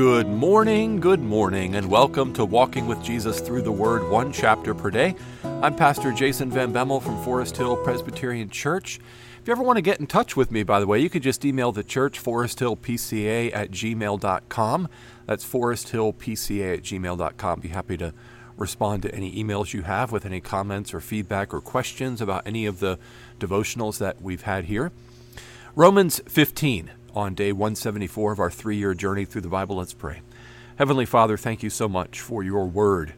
Good morning, good morning, and welcome to Walking with Jesus Through the Word, one chapter per day. I'm Pastor Jason Van Bemmel from Forest Hill Presbyterian Church. If you ever want to get in touch with me, by the way, you could just email the church, foresthillpca at gmail.com. That's foresthillpca at gmail.com. Be happy to respond to any emails you have with any comments or feedback or questions about any of the devotionals that we've had here. Romans 15 on day 174 of our three year journey through the Bible. Let's pray. Heavenly Father, thank you so much for your word.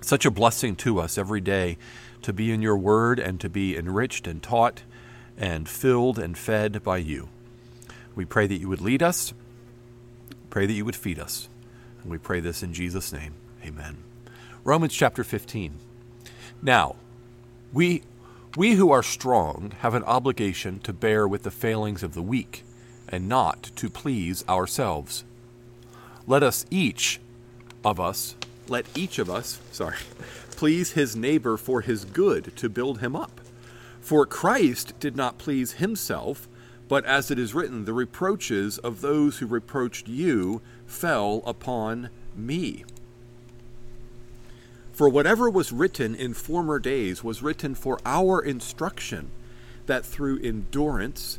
Such a blessing to us every day to be in your word and to be enriched and taught and filled and fed by you. We pray that you would lead us, pray that you would feed us. And we pray this in Jesus' name. Amen. Romans chapter 15. Now, we, we who are strong have an obligation to bear with the failings of the weak and not to please ourselves. Let us each of us, let each of us, sorry, please his neighbor for his good to build him up. For Christ did not please himself, but as it is written, the reproaches of those who reproached you fell upon me. For whatever was written in former days was written for our instruction, that through endurance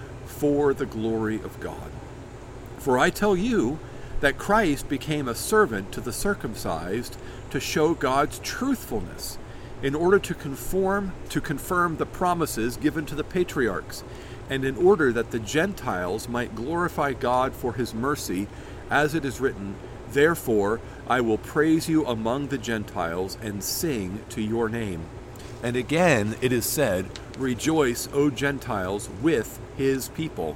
for the glory of God. For I tell you that Christ became a servant to the circumcised to show God's truthfulness in order to conform to confirm the promises given to the patriarchs and in order that the Gentiles might glorify God for his mercy as it is written therefore I will praise you among the Gentiles and sing to your name and again it is said rejoice o Gentiles with his people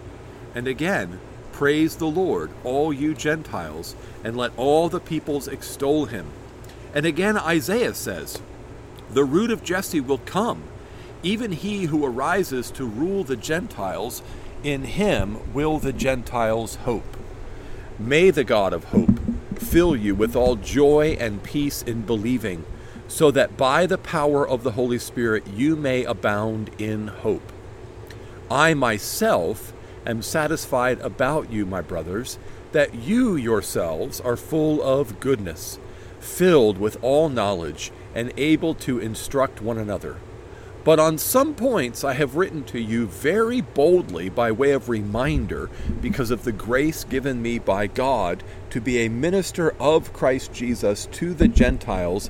and again praise the Lord all you Gentiles and let all the peoples extol him and again Isaiah says the root of Jesse will come, even he who arises to rule the Gentiles. In him will the Gentiles hope. May the God of hope fill you with all joy and peace in believing, so that by the power of the Holy Spirit you may abound in hope. I myself am satisfied about you, my brothers, that you yourselves are full of goodness, filled with all knowledge and able to instruct one another. But on some points I have written to you very boldly by way of reminder, because of the grace given me by God to be a minister of Christ Jesus to the Gentiles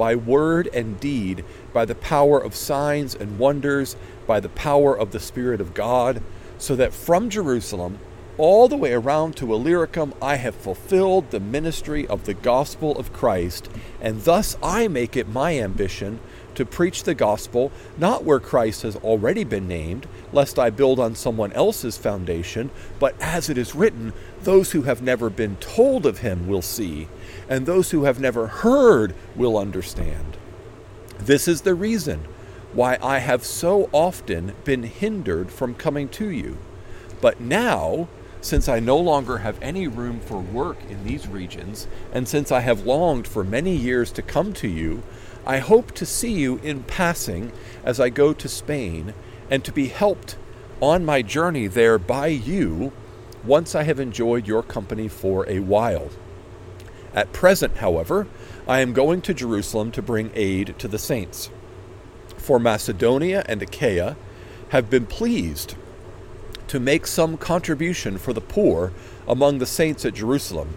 by word and deed, by the power of signs and wonders, by the power of the Spirit of God, so that from Jerusalem all the way around to Illyricum I have fulfilled the ministry of the gospel of Christ, and thus I make it my ambition to preach the gospel not where Christ has already been named, lest I build on someone else's foundation, but as it is written, those who have never been told of him will see, and those who have never heard will understand. This is the reason why I have so often been hindered from coming to you. But now, since I no longer have any room for work in these regions, and since I have longed for many years to come to you, I hope to see you in passing as I go to Spain, and to be helped on my journey there by you once I have enjoyed your company for a while. At present, however, I am going to Jerusalem to bring aid to the saints. For Macedonia and Achaia have been pleased to make some contribution for the poor among the saints at Jerusalem.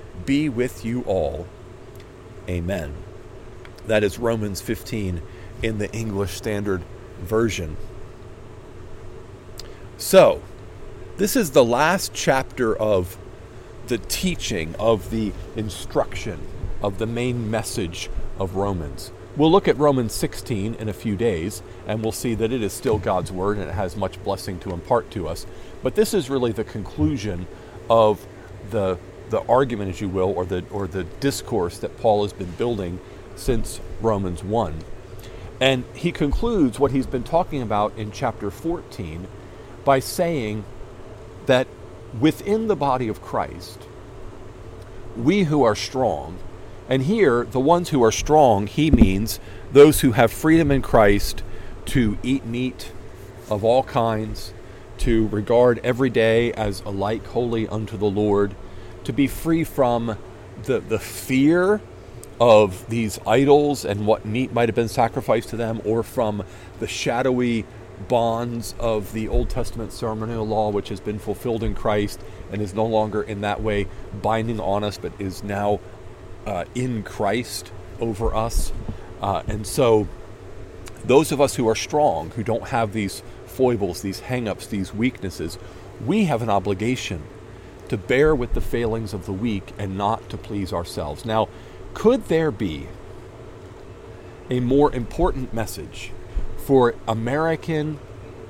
be with you all. Amen. That is Romans 15 in the English Standard Version. So, this is the last chapter of the teaching, of the instruction, of the main message of Romans. We'll look at Romans 16 in a few days, and we'll see that it is still God's Word and it has much blessing to impart to us. But this is really the conclusion of the the argument, as you will, or the or the discourse that Paul has been building since Romans one, and he concludes what he's been talking about in chapter fourteen by saying that within the body of Christ, we who are strong, and here the ones who are strong, he means those who have freedom in Christ to eat meat of all kinds, to regard every day as alike holy unto the Lord to be free from the, the fear of these idols and what meat might have been sacrificed to them, or from the shadowy bonds of the Old Testament ceremonial law, which has been fulfilled in Christ and is no longer in that way binding on us, but is now uh, in Christ over us. Uh, and so, those of us who are strong, who don't have these foibles, these hang ups, these weaknesses, we have an obligation to bear with the failings of the weak and not to please ourselves. Now, could there be a more important message for American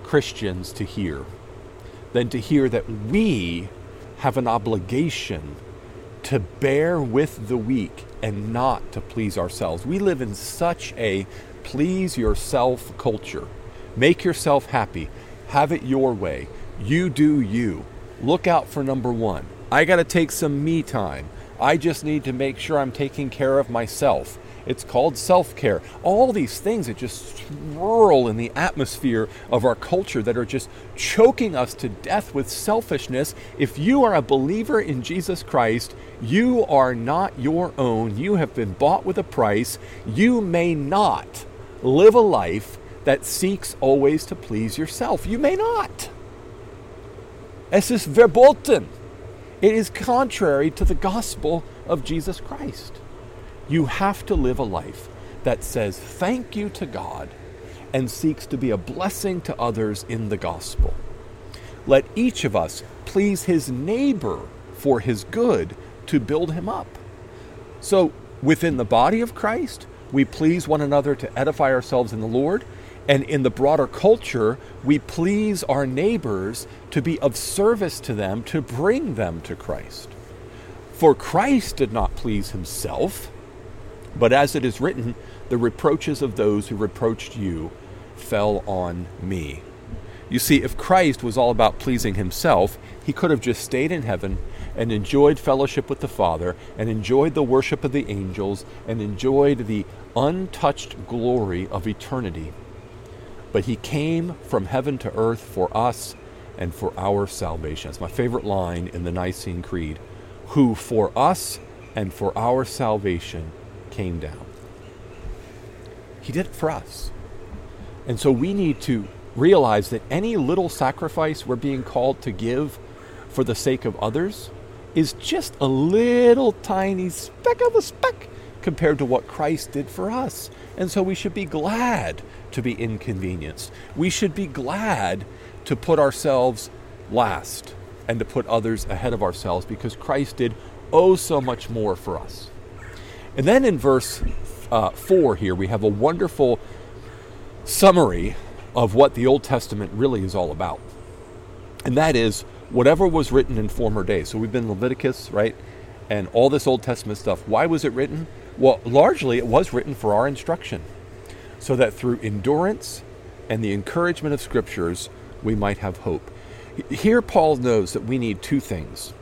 Christians to hear than to hear that we have an obligation to bear with the weak and not to please ourselves? We live in such a please yourself culture. Make yourself happy. Have it your way. You do you look out for number one. I got to take some me time. I just need to make sure I'm taking care of myself. It's called self care. All these things that just swirl in the atmosphere of our culture that are just choking us to death with selfishness. If you are a believer in Jesus Christ, you are not your own. You have been bought with a price. You may not live a life that seeks always to please yourself. You may not. Es ist verboten. It is contrary to the gospel of Jesus Christ. You have to live a life that says thank you to God and seeks to be a blessing to others in the gospel. Let each of us please his neighbor for his good to build him up. So, within the body of Christ, we please one another to edify ourselves in the Lord and in the broader culture, we please our neighbors to be of service to them, to bring them to Christ. For Christ did not please himself, but as it is written, the reproaches of those who reproached you fell on me. You see, if Christ was all about pleasing himself, he could have just stayed in heaven and enjoyed fellowship with the Father and enjoyed the worship of the angels and enjoyed the untouched glory of eternity. But he came from heaven to earth for us and for our salvation. It's my favorite line in the Nicene Creed who for us and for our salvation came down. He did it for us. And so we need to realize that any little sacrifice we're being called to give for the sake of others is just a little tiny speck of a speck compared to what Christ did for us. And so we should be glad to be inconvenienced. We should be glad to put ourselves last and to put others ahead of ourselves because Christ did oh so much more for us. And then in verse uh, 4 here, we have a wonderful summary of what the Old Testament really is all about. And that is whatever was written in former days. So we've been Leviticus, right? And all this Old Testament stuff. Why was it written? Well, largely it was written for our instruction, so that through endurance and the encouragement of scriptures, we might have hope. Here, Paul knows that we need two things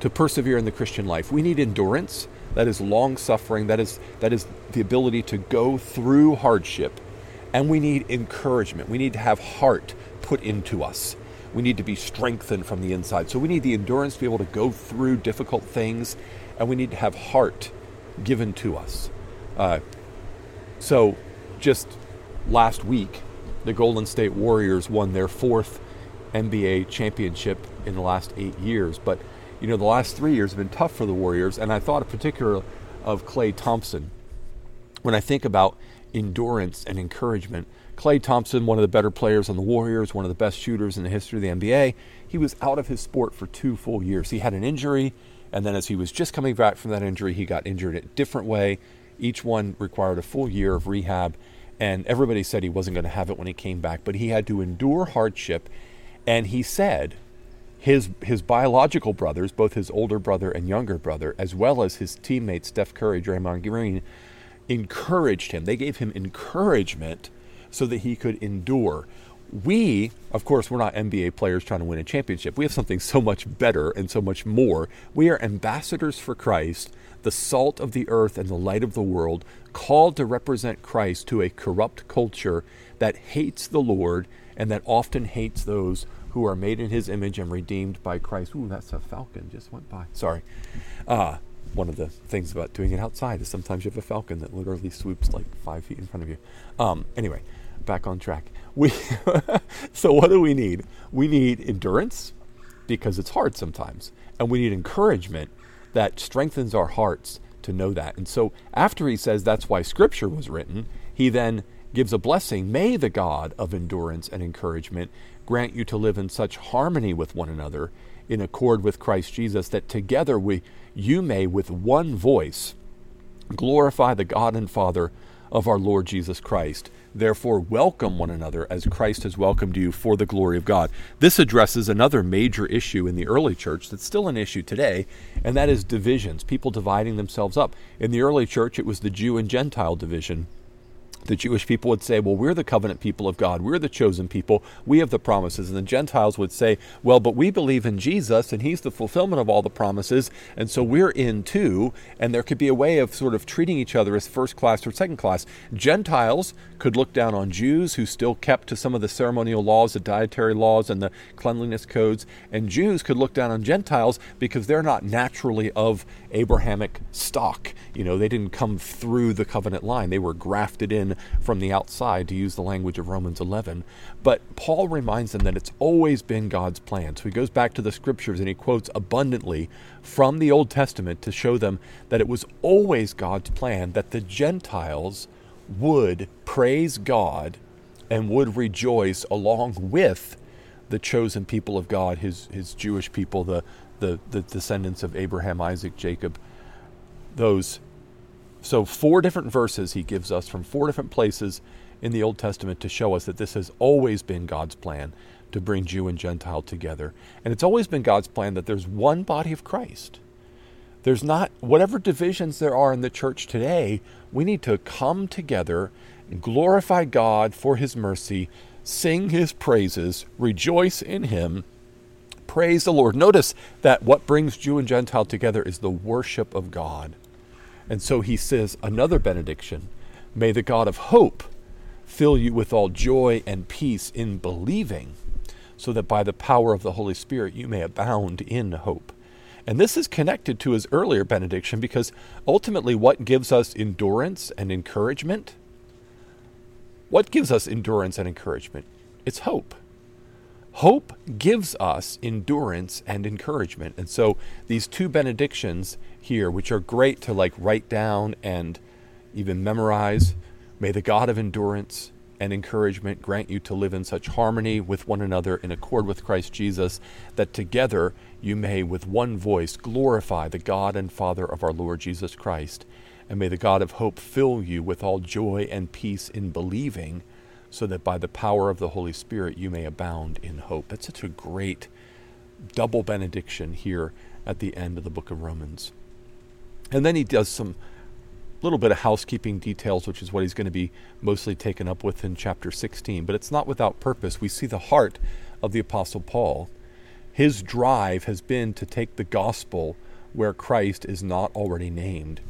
to persevere in the Christian life. We need endurance, that is long suffering, that is, that is the ability to go through hardship. And we need encouragement. We need to have heart put into us. We need to be strengthened from the inside. So we need the endurance to be able to go through difficult things, and we need to have heart given to us. Uh, so just last week, the Golden State Warriors won their fourth NBA championship in the last eight years. But, you know, the last three years have been tough for the Warriors, and I thought in particular of Klay Thompson. When I think about endurance and encouragement, Klay Thompson, one of the better players on the Warriors, one of the best shooters in the history of the NBA, he was out of his sport for two full years. He had an injury, and then as he was just coming back from that injury, he got injured in a different way. Each one required a full year of rehab, and everybody said he wasn't going to have it when he came back, but he had to endure hardship. And he said his his biological brothers, both his older brother and younger brother, as well as his teammates Steph Curry, Draymond Green, encouraged him. They gave him encouragement so that he could endure. We, of course, we're not NBA players trying to win a championship. We have something so much better and so much more. We are ambassadors for Christ, the salt of the earth and the light of the world, called to represent Christ to a corrupt culture that hates the Lord and that often hates those who are made in his image and redeemed by Christ. Ooh, that's a falcon just went by. Sorry. Uh, one of the things about doing it outside is sometimes you have a falcon that literally swoops like five feet in front of you. Um, anyway, back on track. We so what do we need? We need endurance because it's hard sometimes, and we need encouragement that strengthens our hearts to know that. And so after he says that's why Scripture was written, he then gives a blessing. May the God of endurance and encouragement grant you to live in such harmony with one another, in accord with Christ Jesus, that together we you may with one voice glorify the God and Father of our Lord Jesus Christ. Therefore, welcome one another as Christ has welcomed you for the glory of God. This addresses another major issue in the early church that's still an issue today, and that is divisions, people dividing themselves up. In the early church, it was the Jew and Gentile division the Jewish people would say, Well, we're the covenant people of God. We're the chosen people. We have the promises. And the Gentiles would say, Well, but we believe in Jesus and he's the fulfillment of all the promises. And so we're in too. And there could be a way of sort of treating each other as first class or second class. Gentiles could look down on Jews who still kept to some of the ceremonial laws, the dietary laws, and the cleanliness codes. And Jews could look down on Gentiles because they're not naturally of Abrahamic stock. You know, they didn't come through the covenant line, they were grafted in from the outside, to use the language of Romans 11. But Paul reminds them that it's always been God's plan. So he goes back to the scriptures and he quotes abundantly from the Old Testament to show them that it was always God's plan that the Gentiles would praise God and would rejoice along with the chosen people of God, his, his Jewish people, the, the, the descendants of Abraham, Isaac, Jacob, those so, four different verses he gives us from four different places in the Old Testament to show us that this has always been God's plan to bring Jew and Gentile together. And it's always been God's plan that there's one body of Christ. There's not, whatever divisions there are in the church today, we need to come together and glorify God for his mercy, sing his praises, rejoice in him, praise the Lord. Notice that what brings Jew and Gentile together is the worship of God. And so he says another benediction May the God of hope fill you with all joy and peace in believing, so that by the power of the Holy Spirit you may abound in hope. And this is connected to his earlier benediction because ultimately, what gives us endurance and encouragement? What gives us endurance and encouragement? It's hope. Hope gives us endurance and encouragement. And so these two benedictions here, which are great to like write down and even memorize, may the God of endurance and encouragement grant you to live in such harmony with one another in accord with Christ Jesus, that together you may with one voice glorify the God and Father of our Lord Jesus Christ. And may the God of hope fill you with all joy and peace in believing so that by the power of the Holy Spirit you may abound in hope. That's such a great double benediction here at the end of the book of Romans. And then he does some little bit of housekeeping details, which is what he's going to be mostly taken up with in chapter 16. But it's not without purpose. We see the heart of the Apostle Paul. His drive has been to take the gospel where Christ is not already named.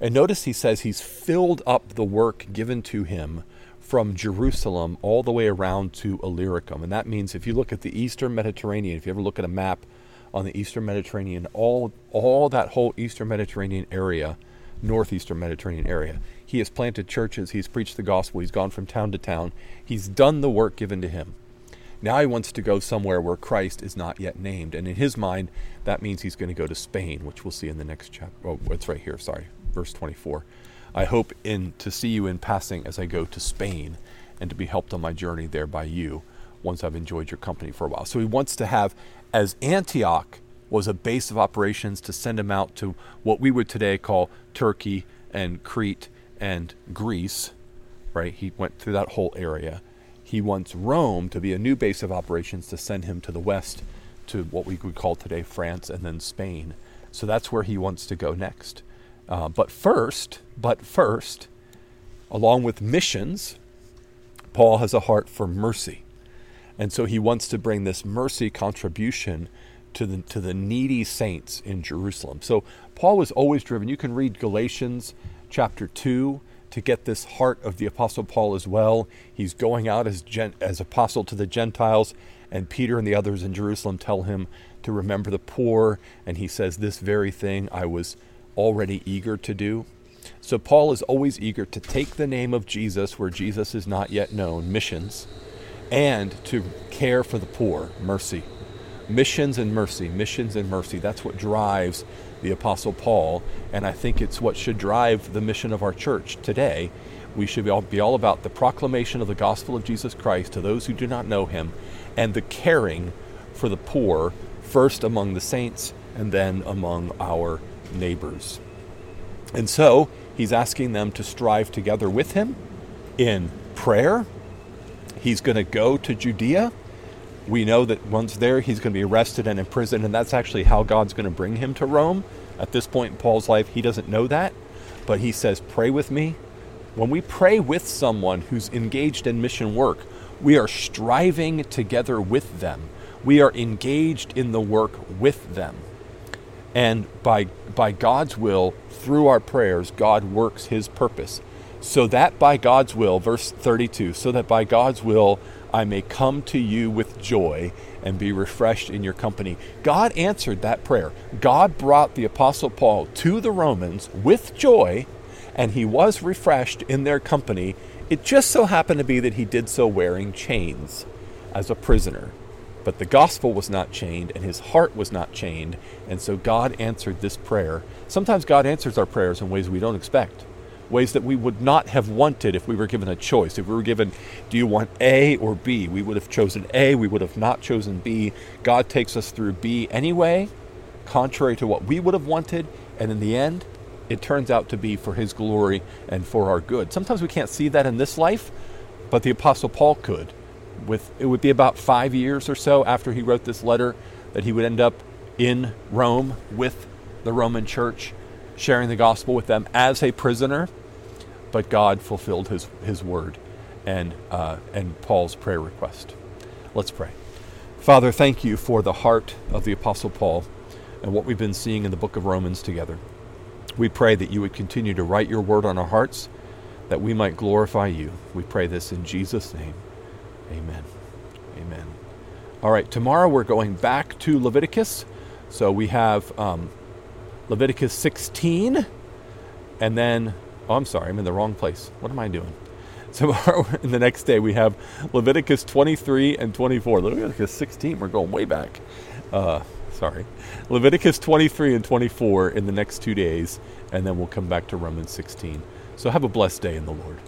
And notice he says he's filled up the work given to him from Jerusalem all the way around to Illyricum. And that means if you look at the eastern Mediterranean, if you ever look at a map on the eastern Mediterranean, all, all that whole eastern Mediterranean area, northeastern Mediterranean area, he has planted churches, he's preached the gospel, he's gone from town to town, he's done the work given to him. Now he wants to go somewhere where Christ is not yet named. And in his mind, that means he's going to go to Spain, which we'll see in the next chapter. Oh, it's right here, sorry, verse 24. I hope in to see you in passing as I go to Spain and to be helped on my journey there by you once I've enjoyed your company for a while. So he wants to have as Antioch was a base of operations to send him out to what we would today call Turkey and Crete and Greece, right? He went through that whole area. He wants Rome to be a new base of operations to send him to the west to what we would call today France and then Spain. So that's where he wants to go next. Uh, but first, but first, along with missions, Paul has a heart for mercy. And so he wants to bring this mercy contribution to the, to the needy saints in Jerusalem. So Paul was always driven. You can read Galatians chapter 2 to get this heart of the Apostle Paul as well. He's going out as, gen, as apostle to the Gentiles, and Peter and the others in Jerusalem tell him to remember the poor. And he says, This very thing I was already eager to do. So Paul is always eager to take the name of Jesus where Jesus is not yet known, missions, and to care for the poor, mercy. Missions and mercy, missions and mercy. That's what drives the Apostle Paul, and I think it's what should drive the mission of our church today. We should be all, be all about the proclamation of the gospel of Jesus Christ to those who do not know him and the caring for the poor, first among the saints and then among our neighbors. And so he's asking them to strive together with him in prayer. He's going to go to Judea. We know that once there, he's going to be arrested and imprisoned, and that's actually how God's going to bring him to Rome. At this point in Paul's life, he doesn't know that, but he says, Pray with me. When we pray with someone who's engaged in mission work, we are striving together with them. We are engaged in the work with them. And by, by God's will, through our prayers, God works his purpose. So that by God's will, verse 32, so that by God's will I may come to you with joy and be refreshed in your company. God answered that prayer. God brought the Apostle Paul to the Romans with joy, and he was refreshed in their company. It just so happened to be that he did so wearing chains as a prisoner. But the gospel was not chained and his heart was not chained. And so God answered this prayer. Sometimes God answers our prayers in ways we don't expect, ways that we would not have wanted if we were given a choice. If we were given, do you want A or B? We would have chosen A, we would have not chosen B. God takes us through B anyway, contrary to what we would have wanted. And in the end, it turns out to be for his glory and for our good. Sometimes we can't see that in this life, but the Apostle Paul could with it would be about five years or so after he wrote this letter that he would end up in Rome with the Roman church, sharing the gospel with them as a prisoner. But God fulfilled his, his word and, uh, and Paul's prayer request. Let's pray. Father, thank you for the heart of the Apostle Paul and what we've been seeing in the book of Romans together. We pray that you would continue to write your word on our hearts, that we might glorify you. We pray this in Jesus' name. Amen. Amen. All right, tomorrow we're going back to Leviticus. So we have um, Leviticus 16, and then, oh, I'm sorry, I'm in the wrong place. What am I doing? Tomorrow, in the next day, we have Leviticus 23 and 24. Leviticus 16, we're going way back. Uh, sorry. Leviticus 23 and 24 in the next two days, and then we'll come back to Romans 16. So have a blessed day in the Lord.